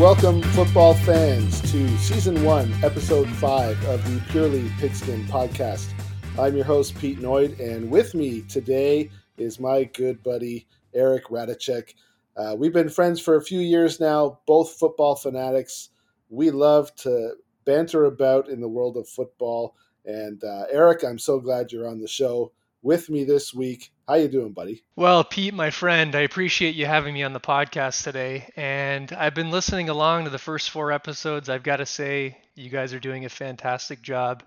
Welcome, football fans, to season one, episode five of the Purely Pigskin podcast. I'm your host, Pete Noyd, and with me today is my good buddy, Erik Radicek. Uh, we've been friends for a few years now, both football fanatics. We love to banter about in the world of football. And uh, Erik, I'm so glad you're on the show with me this week. How you doing, buddy? Well, Pete, my friend, I appreciate you having me on the podcast today. And I've been listening along to the first four episodes. I've got to say, you guys are doing a fantastic job.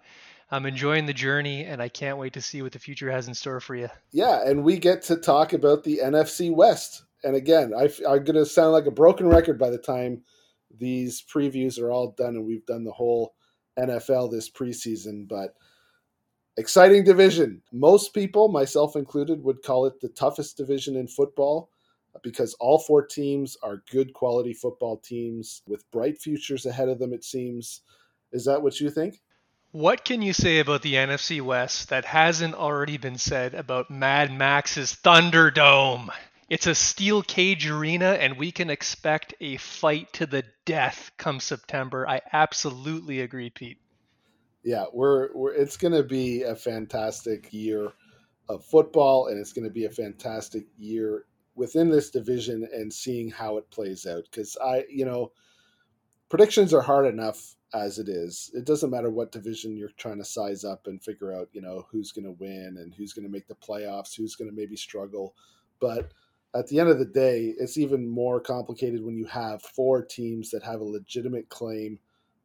I'm enjoying the journey, and I can't wait to see what the future has in store for you. Yeah, and we get to talk about the NFC West. And again, I, am going to sound like a broken record by the time these previews are all done and we've done the whole NFL this preseason. But exciting division. Most people, myself included, would call it the toughest division in football uh, because all four teams are good quality football teams with bright futures ahead of them, it seems. Is that what you think? What can you say about the NFC West that hasn't already been said about Mad Max's Thunderdome? It's a steel cage arena, and we can expect a fight to the death come September. I absolutely agree, Pete yeah, we're, we're it's going to be a fantastic year of football, and it's going to be a fantastic year within this division and seeing how it plays out. Because I, you know, predictions are hard enough as it is. It doesn't matter what division you're trying to size up and figure out, you know, who's going to win and who's going to make the playoffs, who's going to maybe struggle. But at the end of the day, it's even more complicated when you have four teams that have a legitimate claim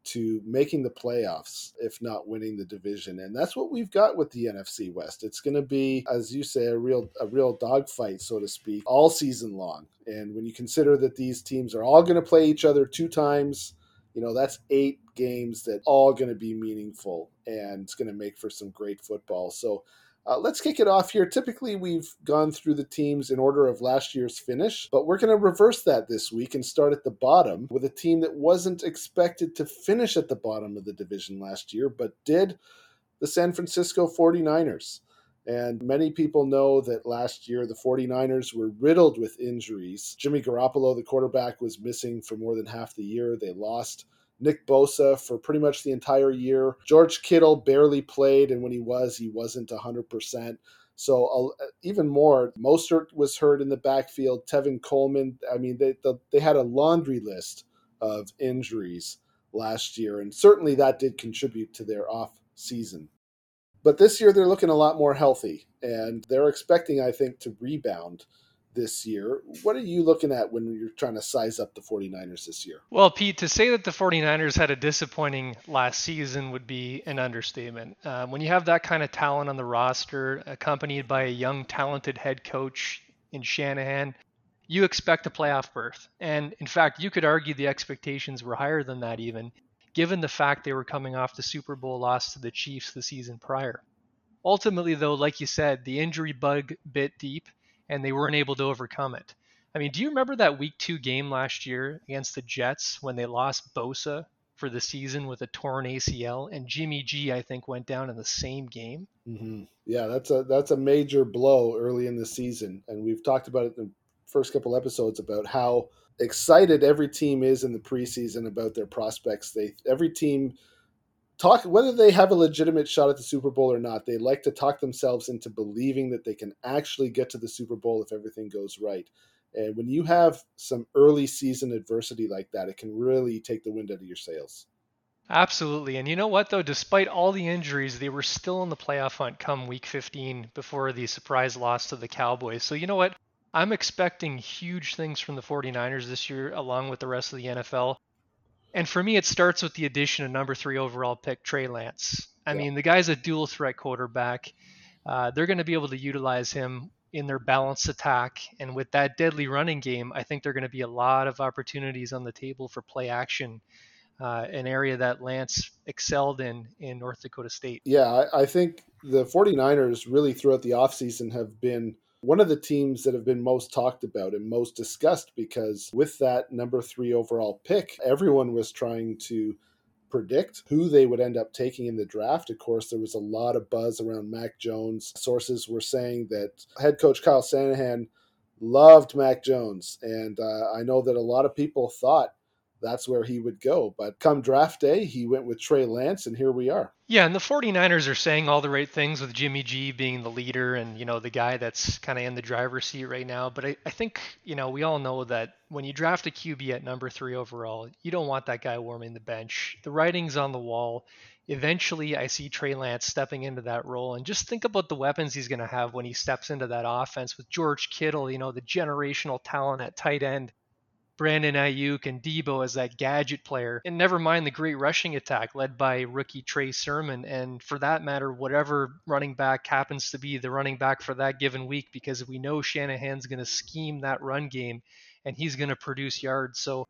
to making the playoffs, if not winning the division. And that's what we've got with the NFC West. It's going to be, as you say, a real a real dogfight, so to speak, all season long. And when you consider that these teams are all going to play each other two times, you know that's eight games that all going to be meaningful and it's going to make for some great football. So uh, let's kick it off here. Typically, we've gone through the teams in order of last year's finish, but we're going to reverse that this week and start at the bottom with a team that wasn't expected to finish at the bottom of the division last year, but did the San Francisco 49ers. And many people know that last year the 49ers were riddled with injuries. Jimmy Garoppolo, the quarterback, was missing for more than half the year. They lost Nick Bosa for pretty much the entire year. George Kittle barely played, and when he was, he wasn't 100%. So uh, even more, Mostert was hurt in the backfield. Tevin Coleman, I mean, they, the, they had a laundry list of injuries last year, and certainly that did contribute to their off season. But this year, they're looking a lot more healthy, and they're expecting, I think, to rebound this year. What are you looking at when you're trying to size up the 49ers this year? Well, Pete, to say that the 49ers had a disappointing last season would be an understatement. Uh, when you have that kind of talent on the roster, accompanied by a young, talented head coach in Shanahan, you expect a playoff berth. And in fact, you could argue the expectations were higher than that, even given the fact they were coming off the Super Bowl loss to the Chiefs the season prior. Ultimately, though, like you said, the injury bug bit deep and they weren't able to overcome it. I mean, do you remember that week two game last year against the Jets when they lost Bosa for the season with a torn ACL, and Jimmy G, I think, went down in the same game? Mm-hmm. Yeah, that's a that's a major blow early in the season, and we've talked about it in the first couple episodes about how excited every team is in the preseason about their prospects. They every team talk whether they have a legitimate shot at the Super Bowl or not, they like to talk themselves into believing that they can actually get to the Super Bowl if everything goes right. And when you have some early season adversity like that, it can really take the wind out of your sails. Absolutely. And you know what, though? Despite all the injuries, they were still in the playoff hunt come week 15 before the surprise loss to the Cowboys. So, you know what? I'm expecting huge things from the 49ers this year, along with the rest of the NFL. And for me, it starts with the addition of number three overall pick Trey Lance. I yeah. mean, the guy's a dual threat quarterback. Uh, they're going to be able to utilize him in their balanced attack. And with that deadly running game, I think there are going to be a lot of opportunities on the table for play action, uh, an area that Lance excelled in in North Dakota State. Yeah, I, I think the 49ers really throughout the offseason have been one of the teams that have been most talked about and most discussed because with that number three overall pick, everyone was trying to predict who they would end up taking in the draft. Of course, there was a lot of buzz around Mac Jones. Sources were saying that head coach Kyle Shanahan loved Mac Jones. And uh, I know that a lot of people thought that's where he would go. But come draft day, he went with Trey Lance, and here we are. Yeah, and the 49ers are saying all the right things with Jimmy G being the leader and, you know, the guy that's kind of in the driver's seat right now. But I, I think, you know, we all know that when you draft a QB at number three overall, you don't want that guy warming the bench. The writing's on the wall. Eventually, I see Trey Lance stepping into that role. And just think about the weapons he's going to have when he steps into that offense with George Kittle, you know, the generational talent at tight end Brandon Aiyuk and Deebo as that gadget player. And never mind the great rushing attack led by rookie Trey Sermon. And for that matter, whatever running back happens to be the running back for that given week, because we know Shanahan's going to scheme that run game and he's going to produce yards. So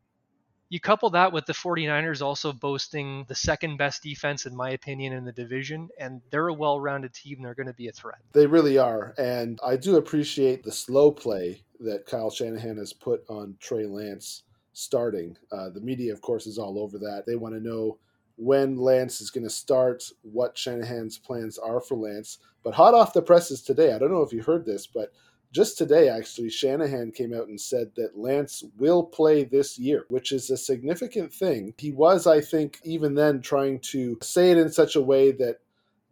you couple that with the 49ers also boasting the second best defense, in my opinion, in the division, and they're a well rounded team. They're going to be a threat. They really are. And I do appreciate the slow play that Kyle Shanahan has put on Trey Lance starting. Uh, the media, of course, is all over that. They want to know when Lance is going to start, what Shanahan's plans are for Lance. But hot off the presses today, I don't know if you heard this, but just today, actually, Shanahan came out and said that Lance will play this year, which is a significant thing. He was, I think, even then trying to say it in such a way that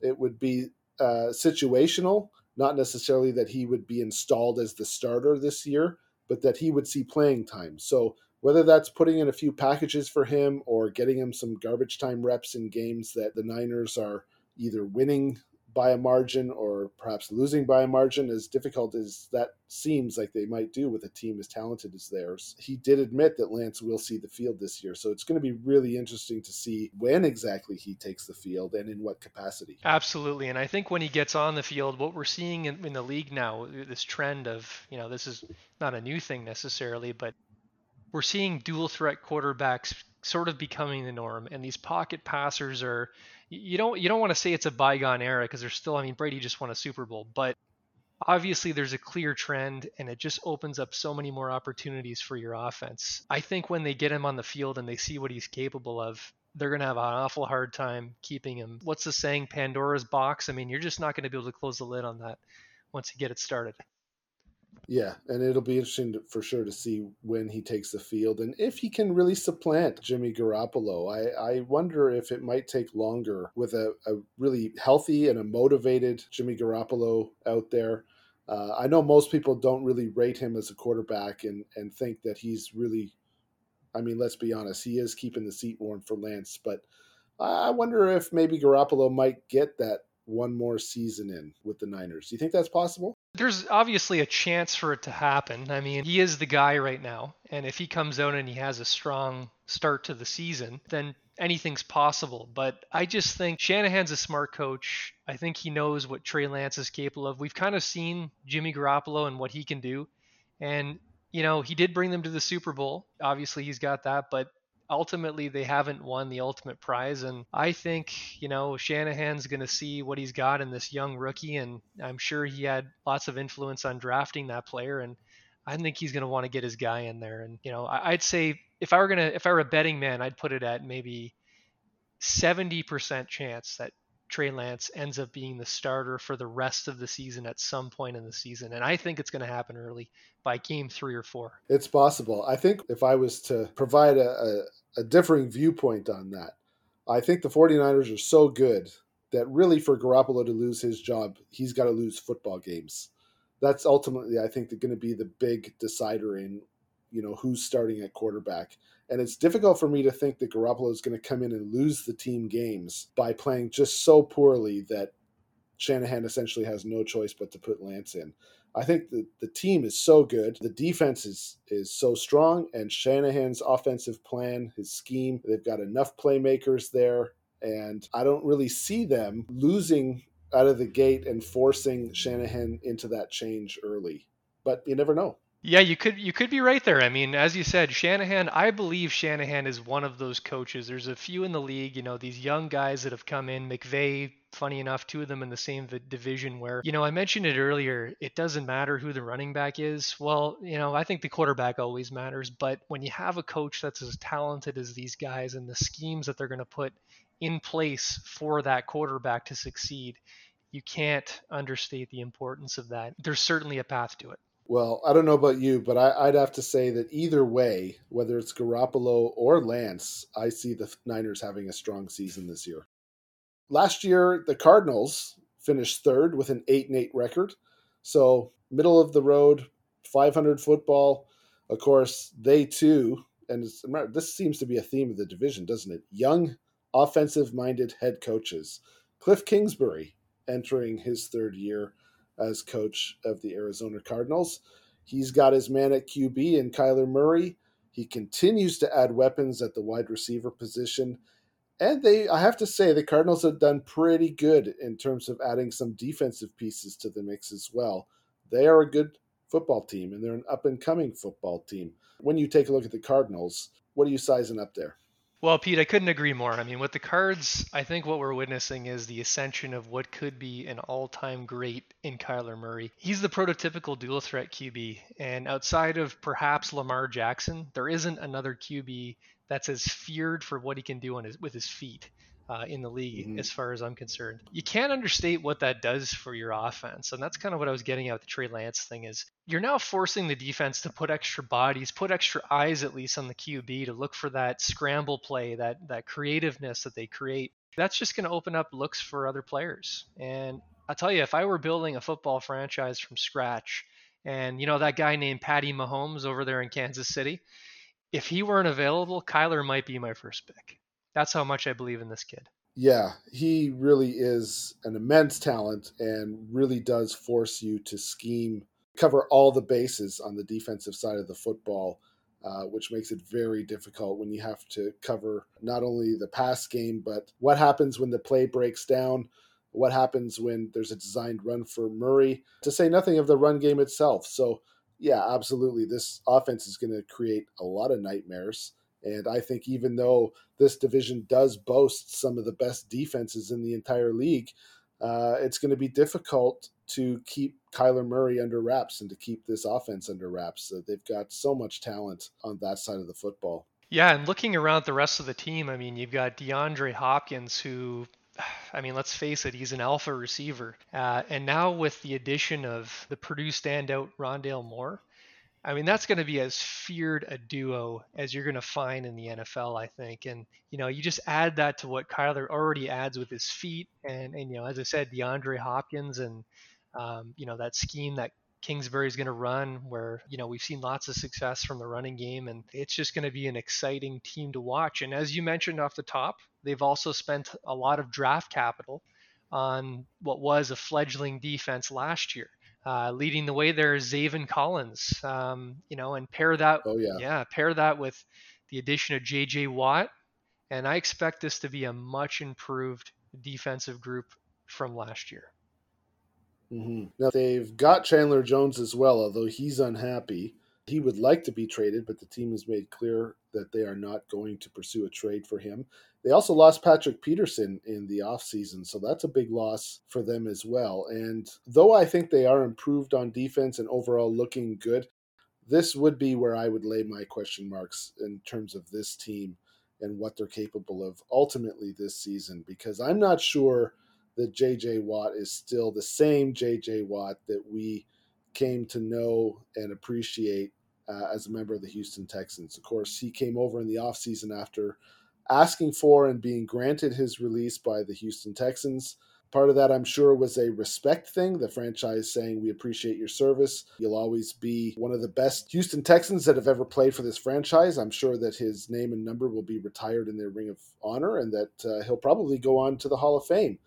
it would be uh, situational, not necessarily that he would be installed as the starter this year, but that he would see playing time. So whether that's putting in a few packages for him or getting him some garbage time reps in games that the Niners are either winning by a margin or perhaps losing by a margin, as difficult as that seems like they might do with a team as talented as theirs. He did admit that Lance will see the field this year. So it's going to be really interesting to see when exactly he takes the field and in what capacity. Absolutely. And I think when he gets on the field, what we're seeing in, in the league now, this trend of, you know, this is not a new thing necessarily, but we're seeing dual threat quarterbacks sort of becoming the norm and these pocket passers are you don't you don't want to say it's a bygone era because there's still I mean Brady just won a Super Bowl, but obviously there's a clear trend and it just opens up so many more opportunities for your offense. I think when they get him on the field and they see what he's capable of, they're going to have an awful hard time keeping him. What's the saying Pandora's box? I mean, you're just not going to be able to close the lid on that once you get it started. Yeah, and it'll be interesting to, for sure to see when he takes the field and if he can really supplant Jimmy Garoppolo. I, I wonder if it might take longer with a, a really healthy and a motivated Jimmy Garoppolo out there. Uh, I know most people don't really rate him as a quarterback and, and think that he's really, I mean, let's be honest, he is keeping the seat warm for Lance, but I wonder if maybe Garoppolo might get that one more season in with the Niners. Do you think that's possible? There's obviously a chance for it to happen. I mean, he is the guy right now. And if he comes out and he has a strong start to the season, then anything's possible. But I just think Shanahan's a smart coach. I think he knows what Trey Lance is capable of. We've kind of seen Jimmy Garoppolo and what he can do. And, you know, he did bring them to the Super Bowl. Obviously, he's got that. But ultimately they haven't won the ultimate prize. And I think, you know, Shanahan's going to see what he's got in this young rookie. And I'm sure he had lots of influence on drafting that player. And I think he's going to want to get his guy in there. And, you know, I'd say if I were going to, if I were a betting man, I'd put it at maybe 70% chance that Trey Lance ends up being the starter for the rest of the season at some point in the season. And I think it's going to happen early by game three or four. It's possible. I think if I was to provide a, a, a differing viewpoint on that, I think the 49ers are so good that really for Garoppolo to lose his job, he's got to lose football games. That's ultimately, I think, going to be the big decider in, you know, who's starting at quarterback. And it's difficult for me to think that Garoppolo is going to come in and lose the team games by playing just so poorly that Shanahan essentially has no choice but to put Lance in. I think the, the team is so good. The defense is is so strong, and Shanahan's offensive plan, his scheme, they've got enough playmakers there, and I don't really see them losing out of the gate and forcing Shanahan into that change early. But you never know. Yeah, you could you could be right there. I mean, as you said, Shanahan, I believe Shanahan is one of those coaches. There's a few in the league, you know, these young guys that have come in, McVay, funny enough, two of them in the same division where, you know, I mentioned it earlier, it doesn't matter who the running back is. Well, you know, I think the quarterback always matters, but when you have a coach that's as talented as these guys and the schemes that they're going to put in place for that quarterback to succeed, you can't understate the importance of that. There's certainly a path to it Well, I don't know about you, but I, would have to say that either way, whether it's Garoppolo or Lance, I see the Niners having a strong season this year. Last year, the Cardinals finished third with an 8 and 8 record. So, middle of the road, 500 football. Of course, they too, and this seems to be a theme of the division, doesn't it? Young, offensive minded head coaches. Cliff Kingsbury entering his third year as coach of the Arizona Cardinals. He's got his man at QB in Kyler Murray. He continues to add weapons at the wide receiver position. And they, I have to say, the Cardinals have done pretty good in terms of adding some defensive pieces to the mix as well. They are a good football team, and they're an up and coming football team. When you take a look at the Cardinals, what are you sizing up there? Well, Pete, I couldn't agree more. I mean, with the cards, I think what we're witnessing is the ascension of what could be an all time great in Kyler Murray. He's the prototypical dual threat QB. And outside of perhaps Lamar Jackson, there isn't another QB that's as feared for what he can do his, with his feet uh, in the league, mm-hmm. as far as I'm concerned. You can't understate what that does for your offense, and that's kind of what I was getting at with the Trey Lance thing. Is you're now forcing the defense to put extra bodies, put extra eyes at least on the QB to look for that scramble play, that that creativeness that they create. That's just going to open up looks for other players. And I'll tell you, if I were building a football franchise from scratch, and you know that guy named Patty Mahomes over there in Kansas City, if he weren't available, Kyler might be my first pick. That's how much I believe in this kid. Yeah, he really is an immense talent and really does force you to scheme, cover all the bases on the defensive side of the football, uh, which makes it very difficult when you have to cover not only the pass game, but what happens when the play breaks down, what happens when there's a designed run for Murray, to say nothing of the run game itself. So, yeah, absolutely. This offense is going to create a lot of nightmares. And I think even though this division does boast some of the best defenses in the entire league, uh, it's going to be difficult to keep Kyler Murray under wraps and to keep this offense under wraps. So they've got so much talent on that side of the football. Yeah, and looking around the rest of the team, I mean, you've got DeAndre Hopkins, who, I mean, let's face it, he's an alpha receiver. Uh, and now with the addition of the Purdue standout Rondale Moore, I mean, that's going to be as feared a duo as you're going to find in the NFL, I think. And, you know, you just add that to what Kyler already adds with his feet. And, and you know, as I said, DeAndre Hopkins and, um, you know, that scheme that Kingsbury is going to run, where, you know, we've seen lots of success from the running game. And it's just going to be an exciting team to watch. And as you mentioned off the top, they've also spent a lot of draft capital on what was a fledgling defense last year. Uh, leading the way there is Zaven Collins. Um, you know, and pair that, oh, yeah. yeah, pair that with the addition of J.J. Watt, and I expect this to be a much improved defensive group from last year. Mm-hmm. Now they've got Chandler Jones as well, although he's unhappy. He would like to be traded, but the team has made clear that they are not going to pursue a trade for him. They also lost Patrick Peterson in the offseason, so that's a big loss for them as well. And though I think they are improved on defense and overall looking good, this would be where I would lay my question marks in terms of this team and what they're capable of ultimately this season because I'm not sure that JJ Watt is still the same JJ Watt that we came to know and appreciate uh, as a member of the Houston Texans. Of course, he came over in the offseason after asking for and being granted his release by the Houston Texans. Part of that, I'm sure, was a respect thing. The franchise saying, We appreciate your service. You'll always be one of the best Houston Texans that have ever played for this franchise. I'm sure that his name and number will be retired in their ring of honor and that uh, he'll probably go on to the Hall of Fame.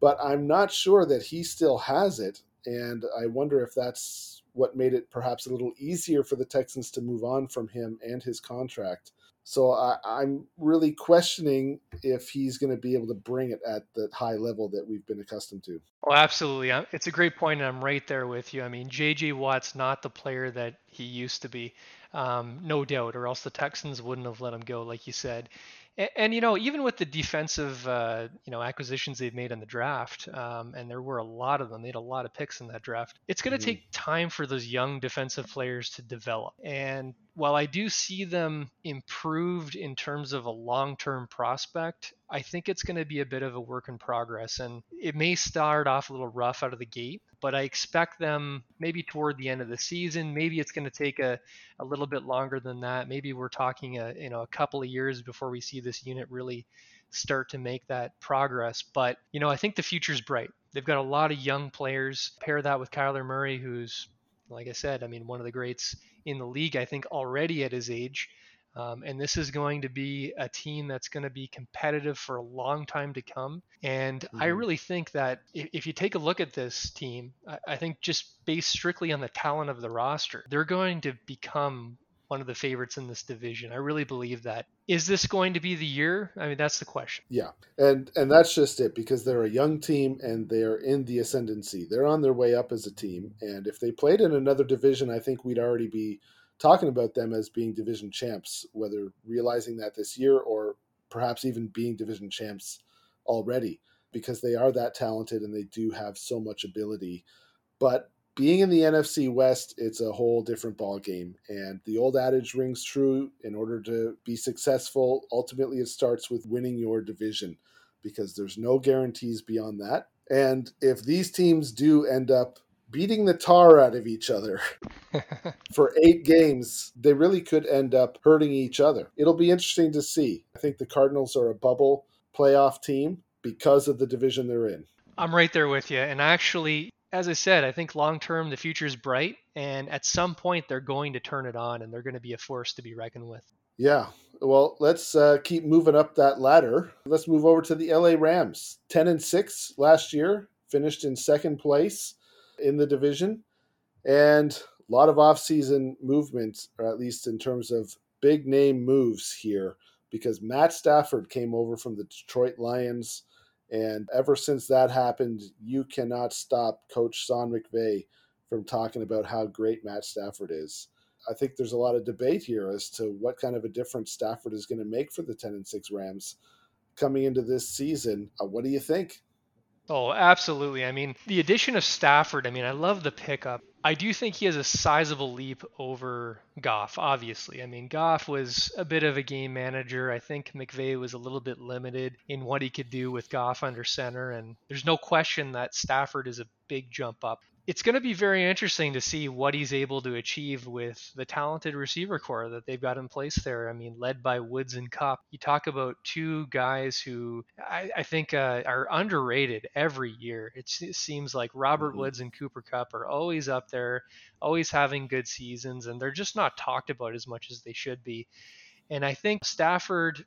But I'm not sure that he still has it. And I wonder if that's what made it perhaps a little easier for the Texans to move on from him and his contract. So I, am really questioning if he's going to be able to bring it at the high level that we've been accustomed to. Oh, absolutely. It's a great point, and I'm right there with you. I mean, J.J. Watt's not the player that he used to be, um, no doubt, or else the Texans wouldn't have let him go, like you said. And, and you know, even with the defensive, uh, you know, acquisitions they've made in the draft, um, and there were a lot of them. They had a lot of picks in that draft. It's going to mm-hmm. take time for those young defensive players to develop. And while I do see them improved in terms of a long term prospect, I think it's going to be a bit of a work in progress. And it may start off a little rough out of the gate, but I expect them maybe toward the end of the season. Maybe it's going to take a, a little bit longer than that. Maybe we're talking a, you know, a couple of years before we see this unit really start to make that progress. But, you know, I think the future's bright. They've got a lot of young players. Pair that with Kyler Murray, who's, like I said, I mean, one of the greats in the league, I think, already at his age. Um, and this is going to be a team that's going to be competitive for a long time to come. And mm-hmm. I really think that if, if, you take a look at this team, I, I think just based strictly on the talent of the roster, they're going to become one of the favorites in this division. I really believe that. Is this going to be the year? I mean, that's the question. Yeah, and and that's just it because they're a young team and they're in the ascendancy. They're on their way up as a team, and if they played in another division, I think we'd already be talking about them as being division champs, whether realizing that this year or perhaps even being division champs already because they are that talented and they do have so much ability. But being in the NFC West, it's a whole different ball game, and the old adage rings true. In order to be successful, ultimately it starts with winning your division, because there's no guarantees beyond that. And if these teams do end up beating the tar out of each other for eight games, they really could end up hurting each other. It'll be interesting to see. I think the Cardinals are a bubble playoff team because of the division they're in. I'm right there with you. And actually, as I said, I think long term the future is bright, and at some point they're going to turn it on, and they're going to be a force to be reckoned with. Yeah. Well, let's uh, keep moving up that ladder. Let's move over to the LA Rams. Ten and six last year, finished in second place in the division, and a lot of offseason movement, or at least in terms of big name moves here, because Matt Stafford came over from the Detroit Lions and ever since that happened, you cannot stop Coach Sean McVay from talking about how great Matt Stafford is. I think there's a lot of debate here as to what kind of a difference Stafford is going to make for the 10 and 6 Rams coming into this season. Uh, what do you think? Oh, absolutely. I mean, the addition of Stafford, I mean, I love the pickup. I do think he has a sizable leap over Goff, obviously. I mean, Goff was a bit of a game manager. I think McVay was a little bit limited in what he could do with Goff under center. And there's no question that Stafford is a big jump up it's going to be very interesting to see what he's able to achieve with the talented receiver corps that they've got in place there. I mean, led by Woods and Kupp. You talk about two guys who I, I think uh, are underrated every year. It, it seems like Robert mm-hmm. Woods and Cooper Kupp are always up there, always having good seasons, and they're just not talked about as much as they should be. And I think Stafford,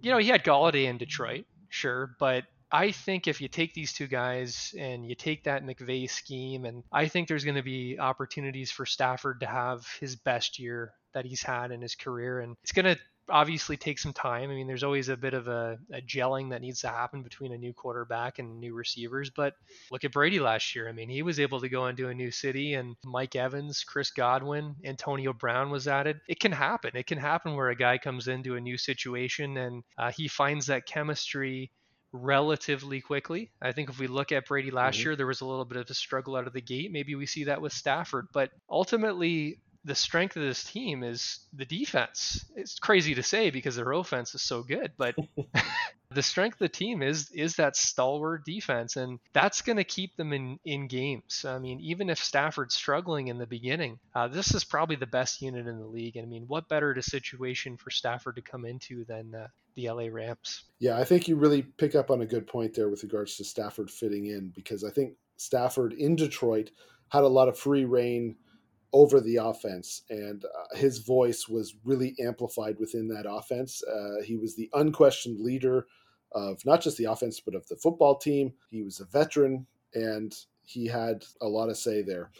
you know, he had Golladay in Detroit, sure, but I think if you take these two guys and you take that McVay scheme, and I think there's going to be opportunities for Stafford to have his best year that he's had in his career. And it's going to obviously take some time. I mean, there's always a bit of a, a, gelling that needs to happen between a new quarterback and new receivers. But look at Brady last year. I mean, he was able to go into a new city, and Mike Evans, Chris Godwin, Antonio Brown was added. It can happen. It can happen where a guy comes into a new situation and uh, he finds that chemistry relatively quickly. I think if we look at Brady last mm-hmm. year, there was a little bit of a struggle out of the gate. Maybe we see that with Stafford, but ultimately, the strength of this team is the defense. It's crazy to say because their offense is so good, but the strength of the team is is that stalwart defense, and that's going to keep them in in games. I mean, even if Stafford's struggling in the beginning, uh, this is probably the best unit in the league. And I mean, what better to situation for Stafford to come into than uh, the LA Rams? Yeah, I think you really pick up on a good point there with regards to Stafford fitting in because I think Stafford in Detroit had a lot of free rein over the offense, and uh, his voice was really amplified within that offense. Uh, he was the unquestioned leader of not just the offense, but of the football team. He was a veteran, and he had a lot of say there.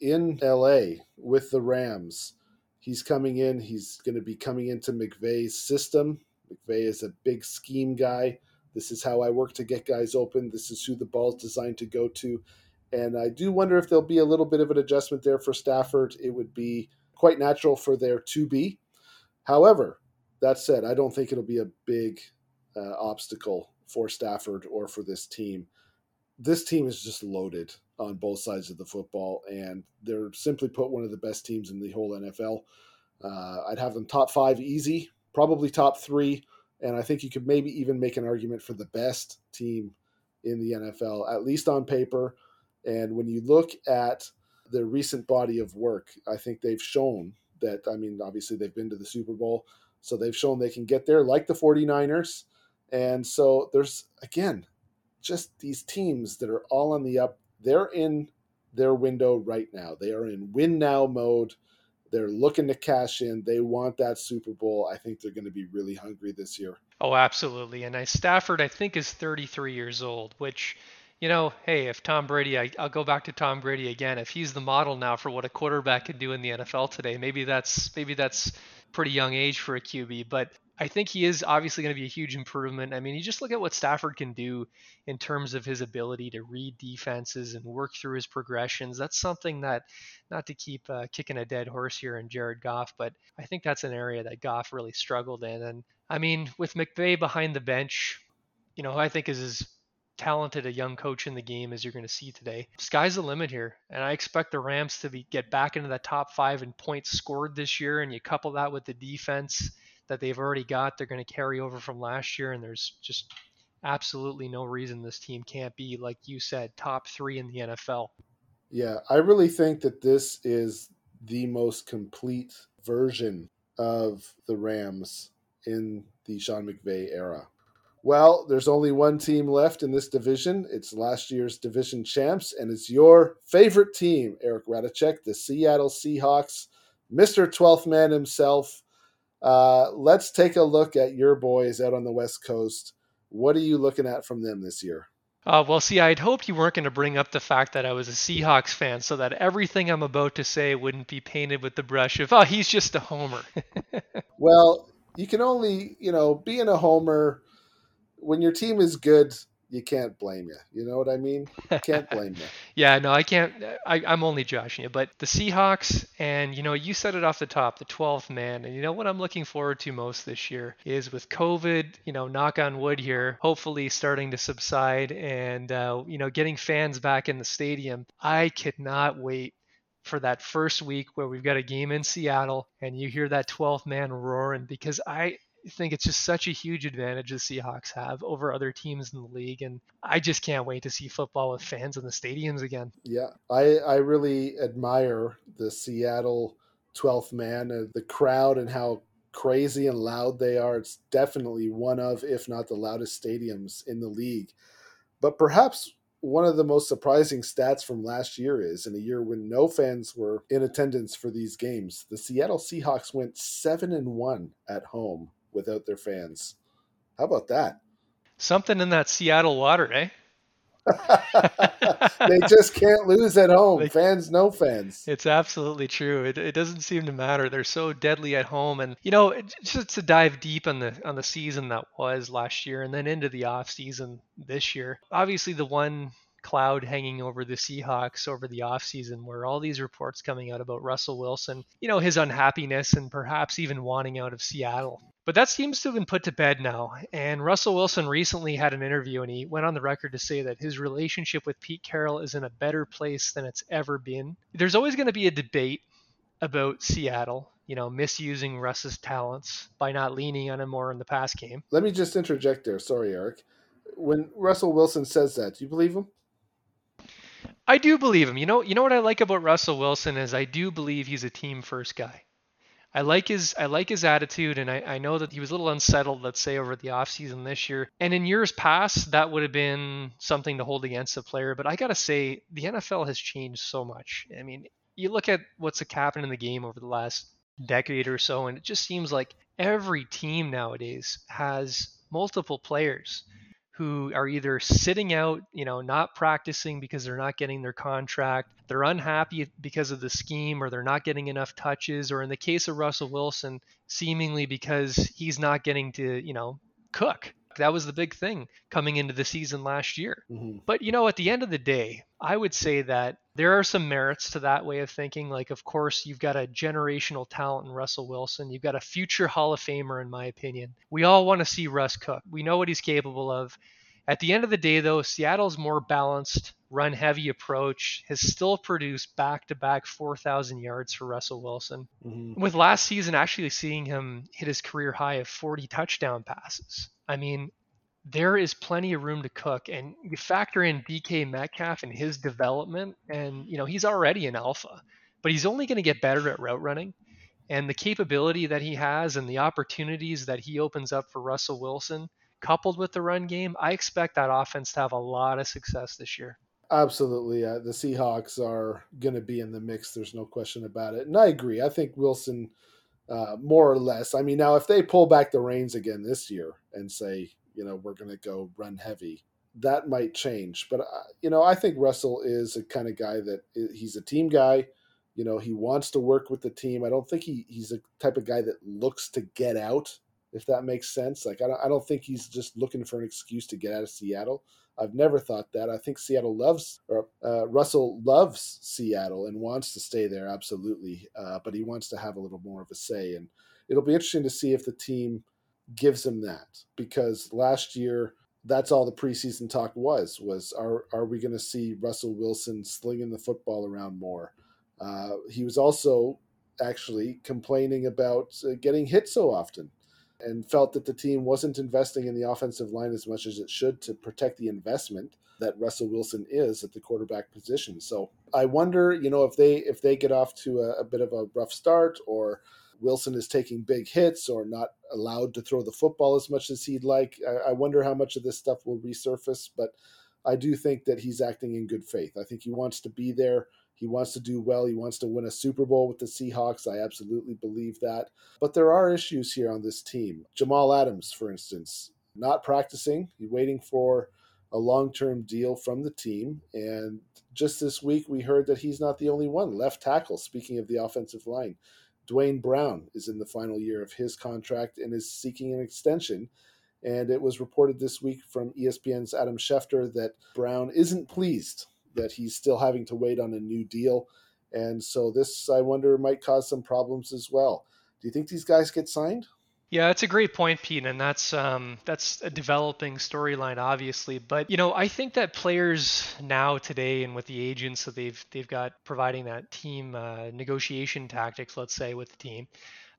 In LA with the Rams, he's coming in, he's going to be coming into McVay's system. McVay is a big scheme guy. This is how I work to get guys open. This is who the ball's designed to go to. And I do wonder if there'll be a little bit of an adjustment there for Stafford. It would be quite natural for there to be. However, that said, I don't think it'll be a big uh, obstacle for Stafford or for this team. This team is just loaded on both sides of the football, and they're simply put one of the best teams in the whole NFL. Uh, I'd have them top five easy, probably top three, and I think you could maybe even make an argument for the best team in the NFL, at least on paper. And when you look at the recent body of work, I think they've shown that, I mean, obviously they've been to the Super Bowl, so they've shown they can get there like the 49ers. And so there's, again, just these teams that are all on the up. They're in their window right now. They are in win now mode. They're looking to cash in. They want that Super Bowl. I think they're going to be really hungry this year. Oh, absolutely. And I, Stafford, I think, is 33 years old, which, you know, hey, if Tom Brady, I, will go back to Tom Brady again. If he's the model now for what a quarterback can do in the NFL today, maybe that's maybe that's pretty young age for a QB. But I think he is obviously going to be a huge improvement. I mean, you just look at what Stafford can do in terms of his ability to read defenses and work through his progressions. That's something that, not to keep uh, kicking a dead horse here in Jared Goff, but I think that's an area that Goff really struggled in. And I mean, with McVay behind the bench, you know, I think is as talented a young coach in the game as you're going to see today. Sky's the limit here, and I expect the Rams to be get back into the top five in points scored this year. And you couple that with the defense that they've already got they're going to carry over from last year and there's just absolutely no reason this team can't be like you said top 3 in the NFL. Yeah, I really think that this is the most complete version of the Rams in the Sean McVay era. Well, there's only one team left in this division. It's last year's division champs, and it's your favorite team, Erik Radicek, the Seattle Seahawks, Mr. 12th man himself, uh, let's take a look at your boys out on the West Coast. What are you looking at from them this year? Uh, well, see, I'd hoped you weren't going to bring up the fact that I was a Seahawks fan so that everything I'm about to say wouldn't be painted with the brush of, oh, he's just a homer. well, you can only, you know, being a homer, when your team is good, you can't blame you. You know what I mean? Can't blame you. yeah, no, I can't. I, I'm only joshing you. But the Seahawks, and you know, you said it off the top, the 12th man. And you know what I'm looking forward to most this year is with COVID, you know, knock on wood here, hopefully starting to subside and, uh, you know, getting fans back in the stadium. I could not wait for that first week where we've got a game in Seattle and you hear that 12th man roaring because I think it's just such a huge advantage the Seahawks have over other teams in the league, and I just can't wait to see football with fans in the stadiums again. Yeah, I I really admire the Seattle 12th man, uh, the crowd, and how crazy and loud they are. It's definitely one of, if not the loudest stadiums in the league. But perhaps one of the most surprising stats from last year is in a year when no fans were in attendance for these games, the Seattle Seahawks went 7 and 1 at home without their fans. How about that? Something in that Seattle water, eh? they just can't lose at home. They, fans, no fans. It's absolutely true. It, it doesn't seem to matter. They're so deadly at home, and you know, just to dive deep on the on the season that was last year, and then into the off season this year. Obviously, the one cloud hanging over the Seahawks over the offseason where all these reports coming out about Russell Wilson, you know, his unhappiness and perhaps even wanting out of Seattle. But that seems to have been put to bed now. And Russell Wilson recently had an interview and he went on the record to say that his relationship with Pete Carroll is in a better place than it's ever been. There's always going to be a debate about Seattle, you know, misusing Russ's talents by not leaning on him more in the pass game. Let me just interject there. Sorry, Erik. When Russell Wilson says that, do you believe him? I do believe him. You know, you know what I like about Russell Wilson is I do believe he's a team first guy. I like his I like his attitude and I, I know that he was a little unsettled, let's say, over the offseason this year. And in years past, that would have been something to hold against a player. But I gotta say, the NFL has changed so much. I mean, you look at what's happened in the game over the last decade or so, and it just seems like every team nowadays has multiple players who are either sitting out, you know, not practicing because they're not getting their contract, they're unhappy because of the scheme or they're not getting enough touches, or in the case of Russell Wilson, seemingly because he's not getting to, you know, cook. That was the big thing coming into the season last year. Mm-hmm. But, you know, at the end of the day, I would say that there are some merits to that way of thinking. Like, of course, you've got a generational talent in Russell Wilson. You've got a future Hall of Famer, in my opinion. We all want to see Russ cook. We know what he's capable of. At the end of the day, though, Seattle's more balanced run heavy approach has still produced back to back 4,000 yards for Russell Wilson. Mm-hmm. With last season actually seeing him hit his career high of 40 touchdown passes. I mean, there is plenty of room to cook. And you factor in DK Metcalf and his development, and you know he's already an alpha, but he's only going to get better at route running. And the capability that he has and the opportunities that he opens up for Russell Wilson, coupled with the run game, I expect that offense to have a lot of success this year. Absolutely. Uh, the Seahawks are going to be in the mix. There's no question about it. And I agree. I think Wilson, uh, more or less, I mean, now if they pull back the reins again this year and say, you know, we're going to go run heavy. That might change, but uh, you know, I think Russell is a kind of guy that he's a team guy. You know, he wants to work with the team. I don't think he, he's a type of guy that looks to get out, if that makes sense. Like, I don't, I don't think he's just looking for an excuse to get out of Seattle. I've never thought that. I think Seattle loves, or uh, Russell loves Seattle and wants to stay there, absolutely. Uh, but he wants to have a little more of a say. And it'll be interesting to see if the team gives him that because last year that's all the preseason talk was was are are we going to see Russell Wilson slinging the football around more? Uh, he was also actually complaining about uh, getting hit so often and felt that the team wasn't investing in the offensive line as much as it should to protect the investment that Russell Wilson is at the quarterback position. So I wonder, you know, if they if they get off to a, a bit of a rough start or Wilson is taking big hits or not allowed to throw the football as much as he'd like. I, I, wonder how much of this stuff will resurface, but I do think that he's acting in good faith. I think he wants to be there. He wants to do well. He wants to win a Super Bowl with the Seahawks. I absolutely believe that. But there are issues here on this team. Jamal Adams, for instance, not practicing. He's waiting for a long term deal from the team. And just this week, we heard that he's not the only one. Left tackle, speaking of the offensive line. Duane Brown is in the final year of his contract and is seeking an extension. And it was reported this week from ESPN's Adam Schefter that Brown isn't pleased that he's still having to wait on a new deal. And so this, I wonder, might cause some problems as well. Do you think these guys get signed? Yeah, that's a great point, Pete, and that's um, that's a developing storyline, obviously. But you know, I think that players now today, and with the agents that they've they've got providing that team uh, negotiation tactics, let's say with the team,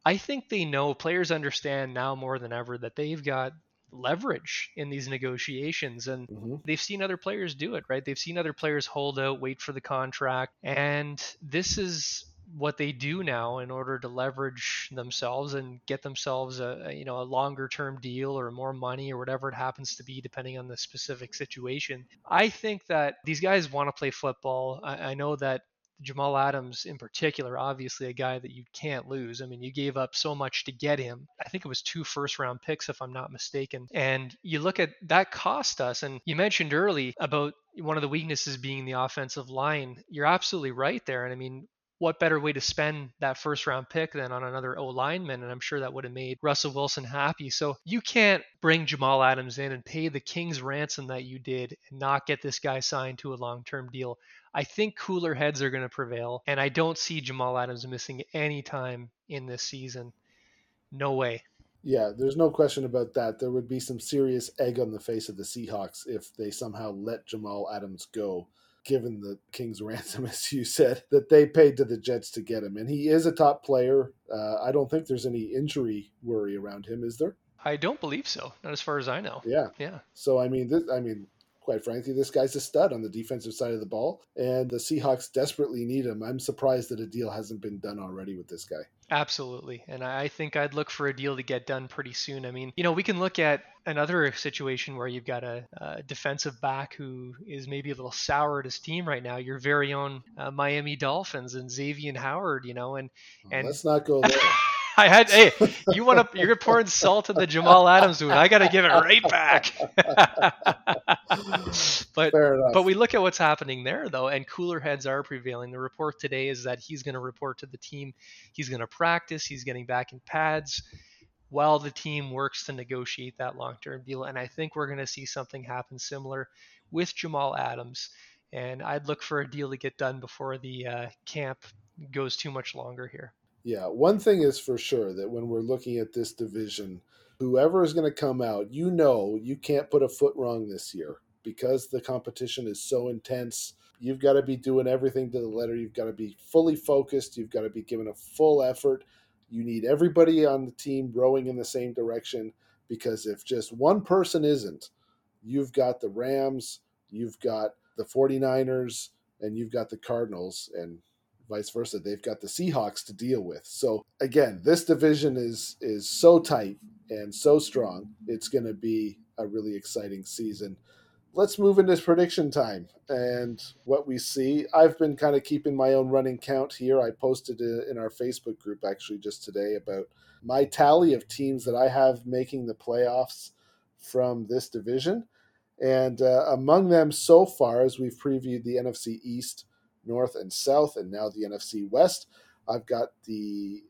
I think they know players understand now more than ever that they've got leverage in these negotiations and mm-hmm. they've seen other players do it right? They've seen other players hold out wait for the contract and this is what they do now in order to leverage themselves and get themselves a, you know a longer term deal or more money or whatever it happens to be depending on the specific situation. I think that these guys want to play football. I, I know that Jamal Adams in particular, obviously a guy that you can't lose. I mean, you gave up so much to get him. I think it was two first round picks, if I'm not mistaken. And you look at that cost us. And you mentioned early about one of the weaknesses being the offensive line. You're absolutely right there. And I mean, what better way to spend that first round pick than on another O lineman? And I'm sure that would have made Russell Wilson happy. So you can't bring Jamal Adams in and pay the King's ransom that you did and not get this guy signed to a long term deal. I think cooler heads are going to prevail. And I don't see Jamal Adams missing any time in this season. No way. Yeah, there's no question about that. There would be some serious egg on the face of the Seahawks if they somehow let Jamal Adams go given the King's ransom, as you said, that they paid to the Jets to get him. And he is a top player. Uh, I don't think there's any injury worry around him, is there? I don't believe so. Not as far as I know. Yeah. Yeah. So I mean, this, I mean, quite frankly, this guy's a stud on the defensive side of the ball, and the Seahawks desperately need him. I'm surprised that a deal hasn't been done already with this guy. Absolutely. And I think I'd look for a deal to get done pretty soon. I mean, you know, we can look at another situation where you've got a, a defensive back who is maybe a little sour at his team right now, your very own uh, Miami Dolphins and Xavier Howard, you know, and, and let's not go there. I had hey, you want to you're pouring salt in the Jamal Adams wound. I got to give it right back. but but we look at what's happening there though, and cooler heads are prevailing. The report today is that he's going to report to the team. He's going to practice. He's getting back in pads while the team works to negotiate that long-term deal. And I think we're going to see something happen similar with Jamal Adams. And I'd look for a deal to get done before the uh, camp goes too much longer here. Yeah, one thing is for sure that when we're looking at this division, whoever is going to come out, you know, you can't put a foot wrong this year. because the competition is so intense. You've got to be doing everything to the letter. You've got to be fully focused. You've got to be giving a full effort. You need everybody on the team rowing in the same direction because if just one person isn't, you've got the Rams, you've got the 49ers, and you've got the Cardinals, and vice versa. They've got the Seahawks to deal with. So again, this division is is so tight and so strong. It's going to be a really exciting season. Let's move into prediction time and what we see. I've been kind of keeping my own running count here. I posted in our Facebook group actually just today about my tally of teams that I have making the playoffs from this division. And uh, among them so far, as we've previewed the NFC East, North, and South, and now the NFC West, I've got the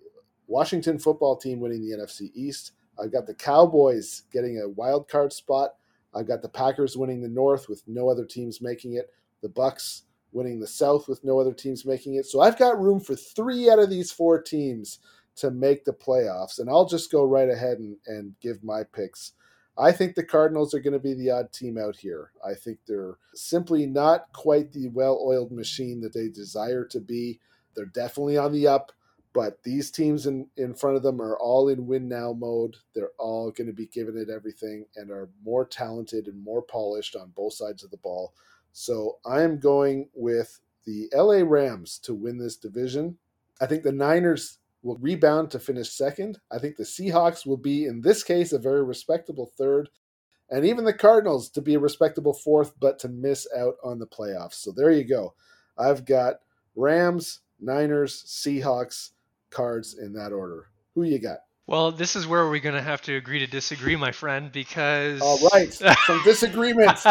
Washington football team winning the NFC East. I've got the Cowboys getting a wild card spot. I've got the Packers winning the North with no other teams making it. The Bucs winning the South with no other teams making it. So I've got room for three out of these four teams to make the playoffs. And I'll just go right ahead and, and give my picks. I think the Cardinals are going to be the odd team out here. I think they're simply not quite the well oiled machine that they desire to be. They're definitely on the up, but these teams in, in front of them are all in win now mode. They're all going to be giving it everything and are more talented and more polished on both sides of the ball. So I am going with the LA Rams to win this division. I think the Niners will rebound to finish second. I think the Seahawks will be, in this case, a very respectable third. And even the Cardinals to be a respectable fourth, but to miss out on the playoffs. So there you go. I've got Rams, Niners, Seahawks, Cards in that order. Who you got? Well, this is where we're going to have to agree to disagree, my friend, because. All right, some disagreements.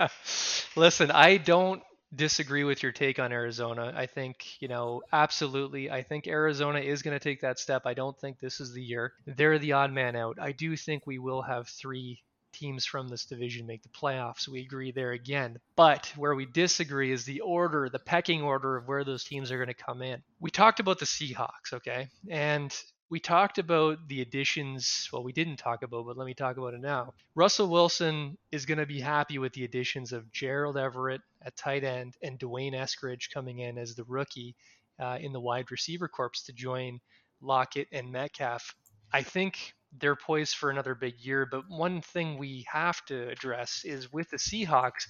Listen, I don't disagree with your take on Arizona. I think, you know, absolutely. I think Arizona is going to take that step. I don't think this is the year. They're the odd man out. I do think we will have three teams from this division make the playoffs. We agree there again. But where we disagree is the order, the pecking order of where those teams are going to come in. We talked about the Seahawks, okay? And we talked about the additions. Well, we didn't talk about, but let me talk about it now. Russell Wilson is going to be happy with the additions of Gerald Everett at tight end and D'Wayne Eskridge coming in as the rookie uh, in the wide receiver corps to join Lockett and Metcalf. I think they're poised for another big year. But one thing we have to address is with the Seahawks,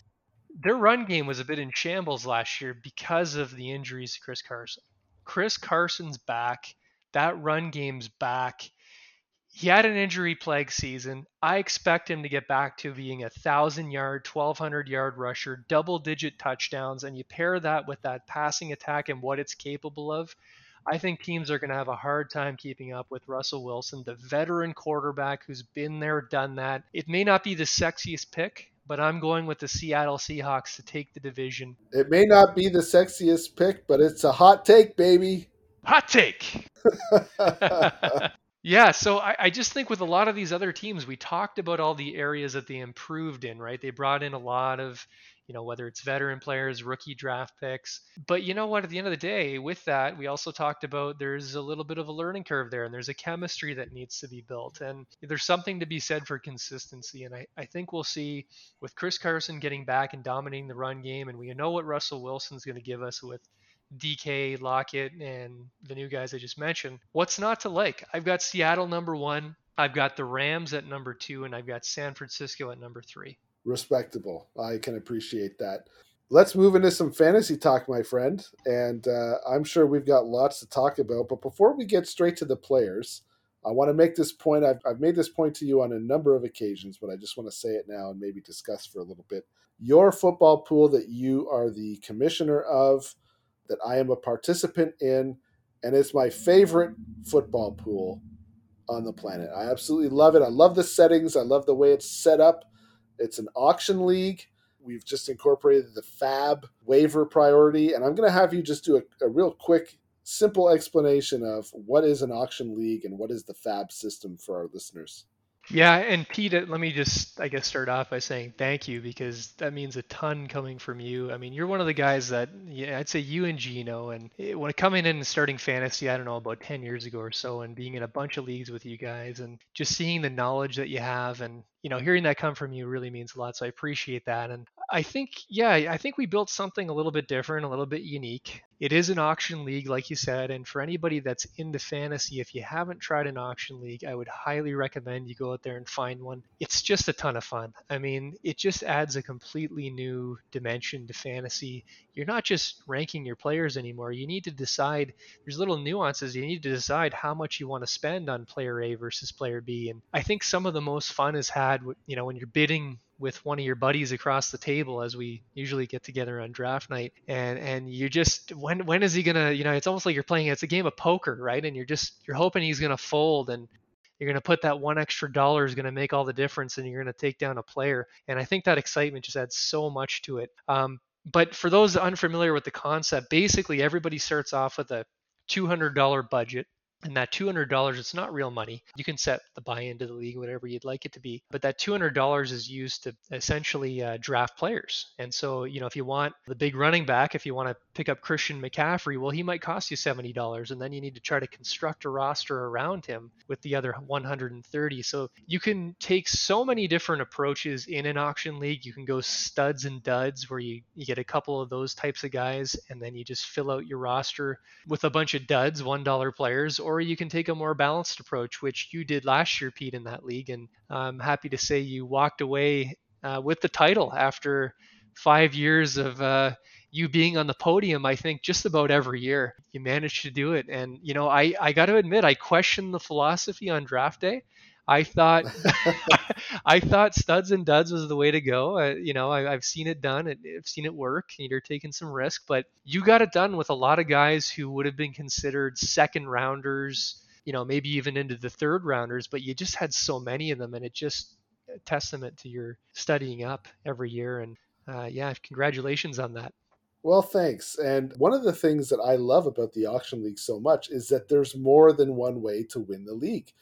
their run game was a bit in shambles last year because of the injuries to Chris Carson. Chris Carson's back that run game's back. He had an injury plague season. I expect him to get back to being a thousand yard, 1200 yard rusher, double digit touchdowns, and you pair that with that passing attack and what it's capable of. I think teams are going to have a hard time keeping up with Russell Wilson, the veteran quarterback who's been there, done that. It may not be the sexiest pick, but I'm going with the Seattle Seahawks to take the division. It may not be the sexiest pick, but it's a hot take, baby. Hot take. yeah, so I, I, just think with a lot of these other teams, we talked about all the areas that they improved in, right? They brought in a lot of, you know, whether it's veteran players, rookie draft picks. But you know what? At the end of the day, with that, we also talked about there's a little bit of a learning curve there and there's a chemistry that needs to be built. And there's something to be said for consistency. And I, I think we'll see with Chris Carson getting back and dominating the run game, and we know what Russell Wilson's going to give us with DK, Lockett, and the new guys I just mentioned. What's not to like? I've got Seattle number one. I've got the Rams at number two, and I've got San Francisco at number three. Respectable. I can appreciate that. Let's move into some fantasy talk, my friend. And uh, I'm sure we've got lots to talk about. But before we get straight to the players, I want to make this point. I've, I've made this point to you on a number of occasions, but I just want to say it now and maybe discuss for a little bit. Your football pool that you are the commissioner of that I am a participant in, and it's my favorite football pool on the planet. I absolutely love it. I love the settings. I love the way it's set up. It's an auction league. We've just incorporated the FAB waiver priority, and I'm going to have you just do a, a real quick, simple explanation of what is an auction league and what is the FAB system for our listeners. Yeah, and Pete, uh, let me just, I guess, start off by saying thank you because that means a ton coming from you. I mean, you're one of the guys that, yeah, I'd say you and Gino, and eh, when coming in and starting fantasy, I don't know, about 10 years ago or so, and being in a bunch of leagues with you guys, and just seeing the knowledge that you have, and you know, hearing that come from you really means a lot. So I appreciate that. And I think, yeah, I think we built something a little bit different, a little bit unique. It is an auction league, like you said. And for anybody that's into fantasy, if you haven't tried an auction league, I would highly recommend you go out there and find one. It's just a ton of fun. I mean, it just adds a completely new dimension to fantasy. You're not just ranking your players anymore. You need to decide, there's little nuances. You need to decide how much you want to spend on player A versus player B. And I think some of the most fun is had, you know, when you're bidding with one of your buddies across the table as we usually get together on draft night. And and you just when when is he gonna you know it's almost like you're playing it's a game of poker right? And you're just you're hoping he's gonna fold and you're going to put that one extra dollar is going to make all the difference and you're going to take down a player. And i think that excitement just adds so much to it. Um, but for those unfamiliar with the concept basically everybody starts off with a $200 budget and that $200 it's not real money. You can set the buy into the league whatever you'd like it to be but that $200 is used to essentially uh, draft players. And so you know if you want the big running back if you want to pick up christian mccaffrey well he might cost you $70 and then you need to try to construct a roster around him with the other 130 so you can take so many different approaches in an auction league. You can go studs and duds where you, you get a couple of those types of guys and then you just fill out your roster with a bunch of duds $1 players or or you can take a more balanced approach, which you did last year, Pete, in that league. And I'm happy to say you walked away uh, with the title after five years of uh, you being on the podium. I think just about every year you managed to do it. And you know, I I got to admit, I questioned the philosophy on draft day. I thought I thought studs and duds was the way to go. Uh, you know, I, have seen it done. I've seen it work. You're taking some risk, but you got it done with a lot of guys who would have been considered second rounders. You know, maybe even into the third rounders, but you just had so many of them, and it just a testament to your studying up every year. And uh, yeah, congratulations on that. Well, thanks. And one of the things that I love about the auction league so much is that there's more than one way to win the league.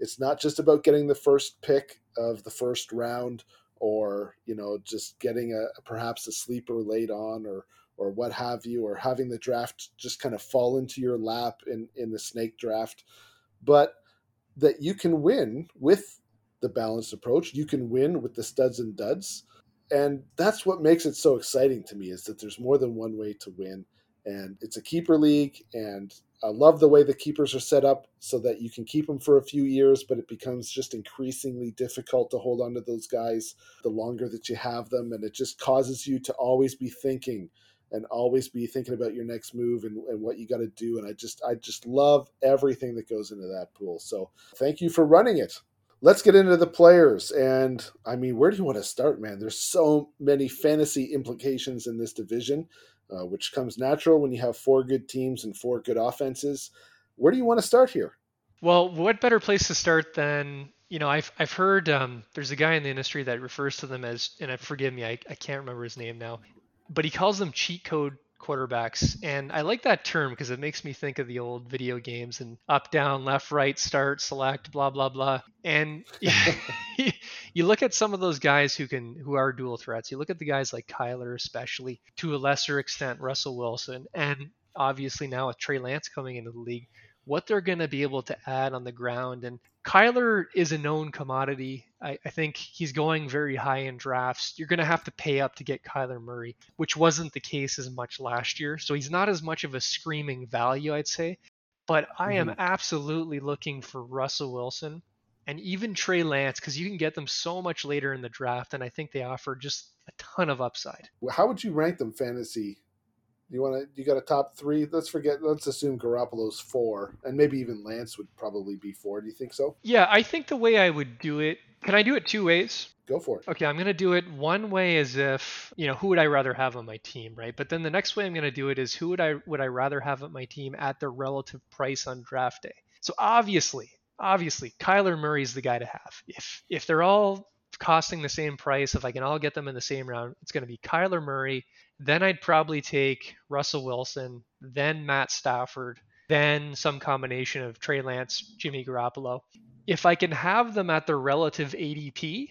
It's not just about getting the first pick of the first round or, you know, just getting a perhaps a sleeper late on or or what have you, or having the draft just kind of fall into your lap in, in the snake draft. But that you can win with the balanced approach. You can win with the studs and duds. And that's what makes it so exciting to me is that there's more than one way to win. And it's a keeper league and I love the way the keepers are set up so that you can keep them for a few years, but it becomes just increasingly difficult to hold on to those guys the longer that you have them. And it just causes you to always be thinking and always be thinking about your next move and, and what you got to do. And I just, I just love everything that goes into that pool. So thank you for running it. Let's get into the players. And I mean, where do you want to start, man? There's so many fantasy implications in this division uh, which comes natural when you have four good teams and four good offenses. Where do you want to start here? Well, what better place to start than you know? I've I've heard um, there's a guy in the industry that refers to them as, and forgive me, I, I can't remember his name now, but he calls them cheat code quarterbacks. And I like that term because it makes me think of the old video games and up, down, left, right, start, select, blah, blah, blah. And you look at some of those guys who can who are dual threats. You look at the guys like Kyler, especially to a lesser extent, Russell Wilson, and obviously now with Trey Lance coming into the league, what they're going to be able to add on the ground. And Kyler is a known commodity. I, I, think he's going very high in drafts. You're going to have to pay up to get Kyler Murray, which wasn't the case as much last year. So he's not as much of a screaming value, I'd say. But I am mm-hmm. absolutely looking for Russell Wilson and even Trey Lance because you can get them so much later in the draft. And I think they offer just a ton of upside. How would you rank them fantasy you want to? You got a top three? Let's forget. Let's assume Garoppolo's four, and maybe even Lance would probably be four. Do you think so? Yeah, I think the way I would do it. Can I do it two ways? Go for it. Okay, I'm gonna do it one way as if you know who would I rather have on my team, right? But then the next way I'm gonna do it is who would I would I rather have on my team at their relative price on draft day. So obviously, obviously, Kyler Murray's the guy to have. If if they're all costing the same price, if I can all get them in the same round, it's going to be Kyler Murray. Then I'd probably take Russell Wilson, then Matt Stafford, then some combination of Trey Lance, Jimmy Garoppolo. if I can have them at their relative ADP,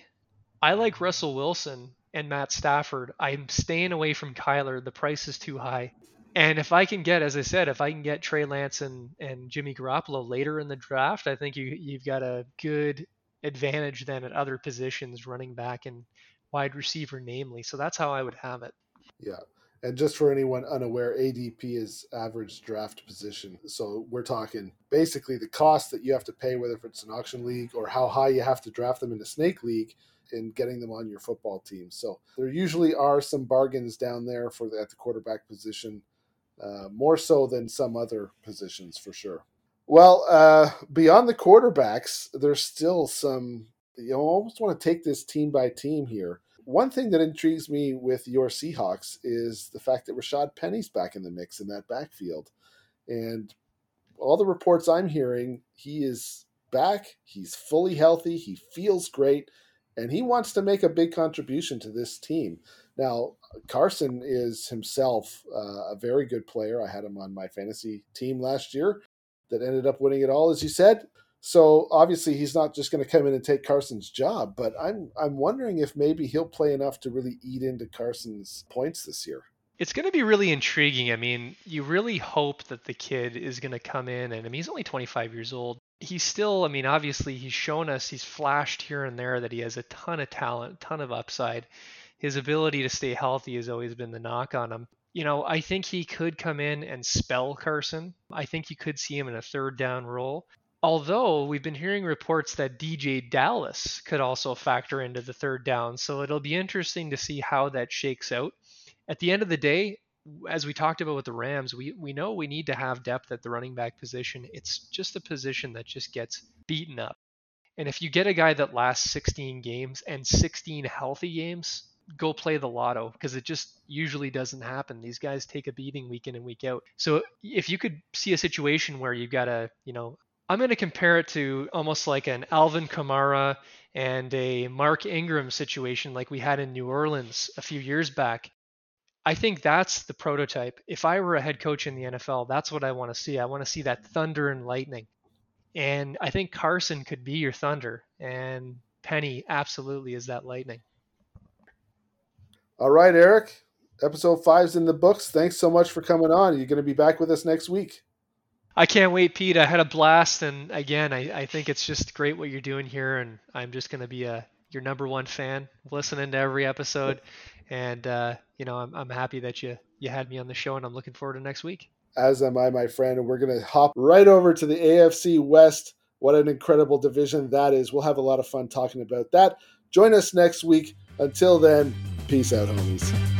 I like Russell Wilson and Matt Stafford. I'm staying away from Kyler. The price is too high. And if I can get, as I said, if I can get Trey Lance and, and Jimmy Garoppolo later in the draft, I think you you've got a good advantage then at other positions, running back and wide receiver, namely. So that's how I would have it. Yeah. And just for anyone unaware, ADP is average draft position. So we're talking basically the cost that you have to pay, whether it's an auction league or how high you have to draft them in a snake league in getting them on your football team. So there usually are some bargains down there for the, at the quarterback position, uh, more so than some other positions for sure. Well, uh, beyond the quarterbacks, there's still some. You almost want to take this team by team here one thing that intrigues me with your Seahawks is the fact that Rashaad Penny's back in the mix in that backfield. And all the reports I'm hearing, he is back, he's fully healthy, he feels great, and he wants to make a big contribution to this team. Now, Carson is himself uh, a very good player. I had him on my fantasy team last year that ended up winning it all, as you said. So obviously he's not just going to come in and take Carson's job, but I'm I'm wondering if maybe he'll play enough to really eat into Carson's points this year. It's going to be really intriguing. I mean, you really hope that the kid is going to come in and I mean he's only 25 years old. He's still, I mean, obviously he's shown us he's flashed here and there that he has a ton of talent, a ton of upside. His ability to stay healthy has always been the knock on him you know, I think he could come in and spell Carson. I think you could see him in a third down role. Although we've been hearing reports that DeeJay Dallas could also factor into the third down. So it'll be interesting to see how that shakes out. At the end of the day, as we talked about with the Rams, we, we know we need to have depth at the running back position. It's just a position that just gets beaten up. And if you get a guy that lasts 16 games and 16 healthy games, go play the lotto because it just usually doesn't happen. These guys take a beating week in and week out. So if you could see a situation where you've got a, you know, I'm going to compare it to almost like an Alvin Kamara and a Mark Ingram situation like we had in New Orleans a few years back. I think that's the prototype. If I were a head coach in the NFL, that's what I want to see. I want to see that thunder and lightning. And I think Carson could be your thunder, and Penny absolutely is that lightning. All right, Erik. Episode five's in the books. Thanks so much for coming on. You're you going to be back with us next week? I can't wait, Pete. I had a blast, and again, I, I think it's just great what you're doing here, and I'm just going to be a your number one fan, listening to every episode, and uh, you know, I'm, I'm happy that you you had me on the show, and I'm looking forward to next week. As am I, my friend, and we're going to hop right over to the AFC West. What an incredible division that is! We'll have a lot of fun talking about that. Join us next week. Until then, peace out, homies.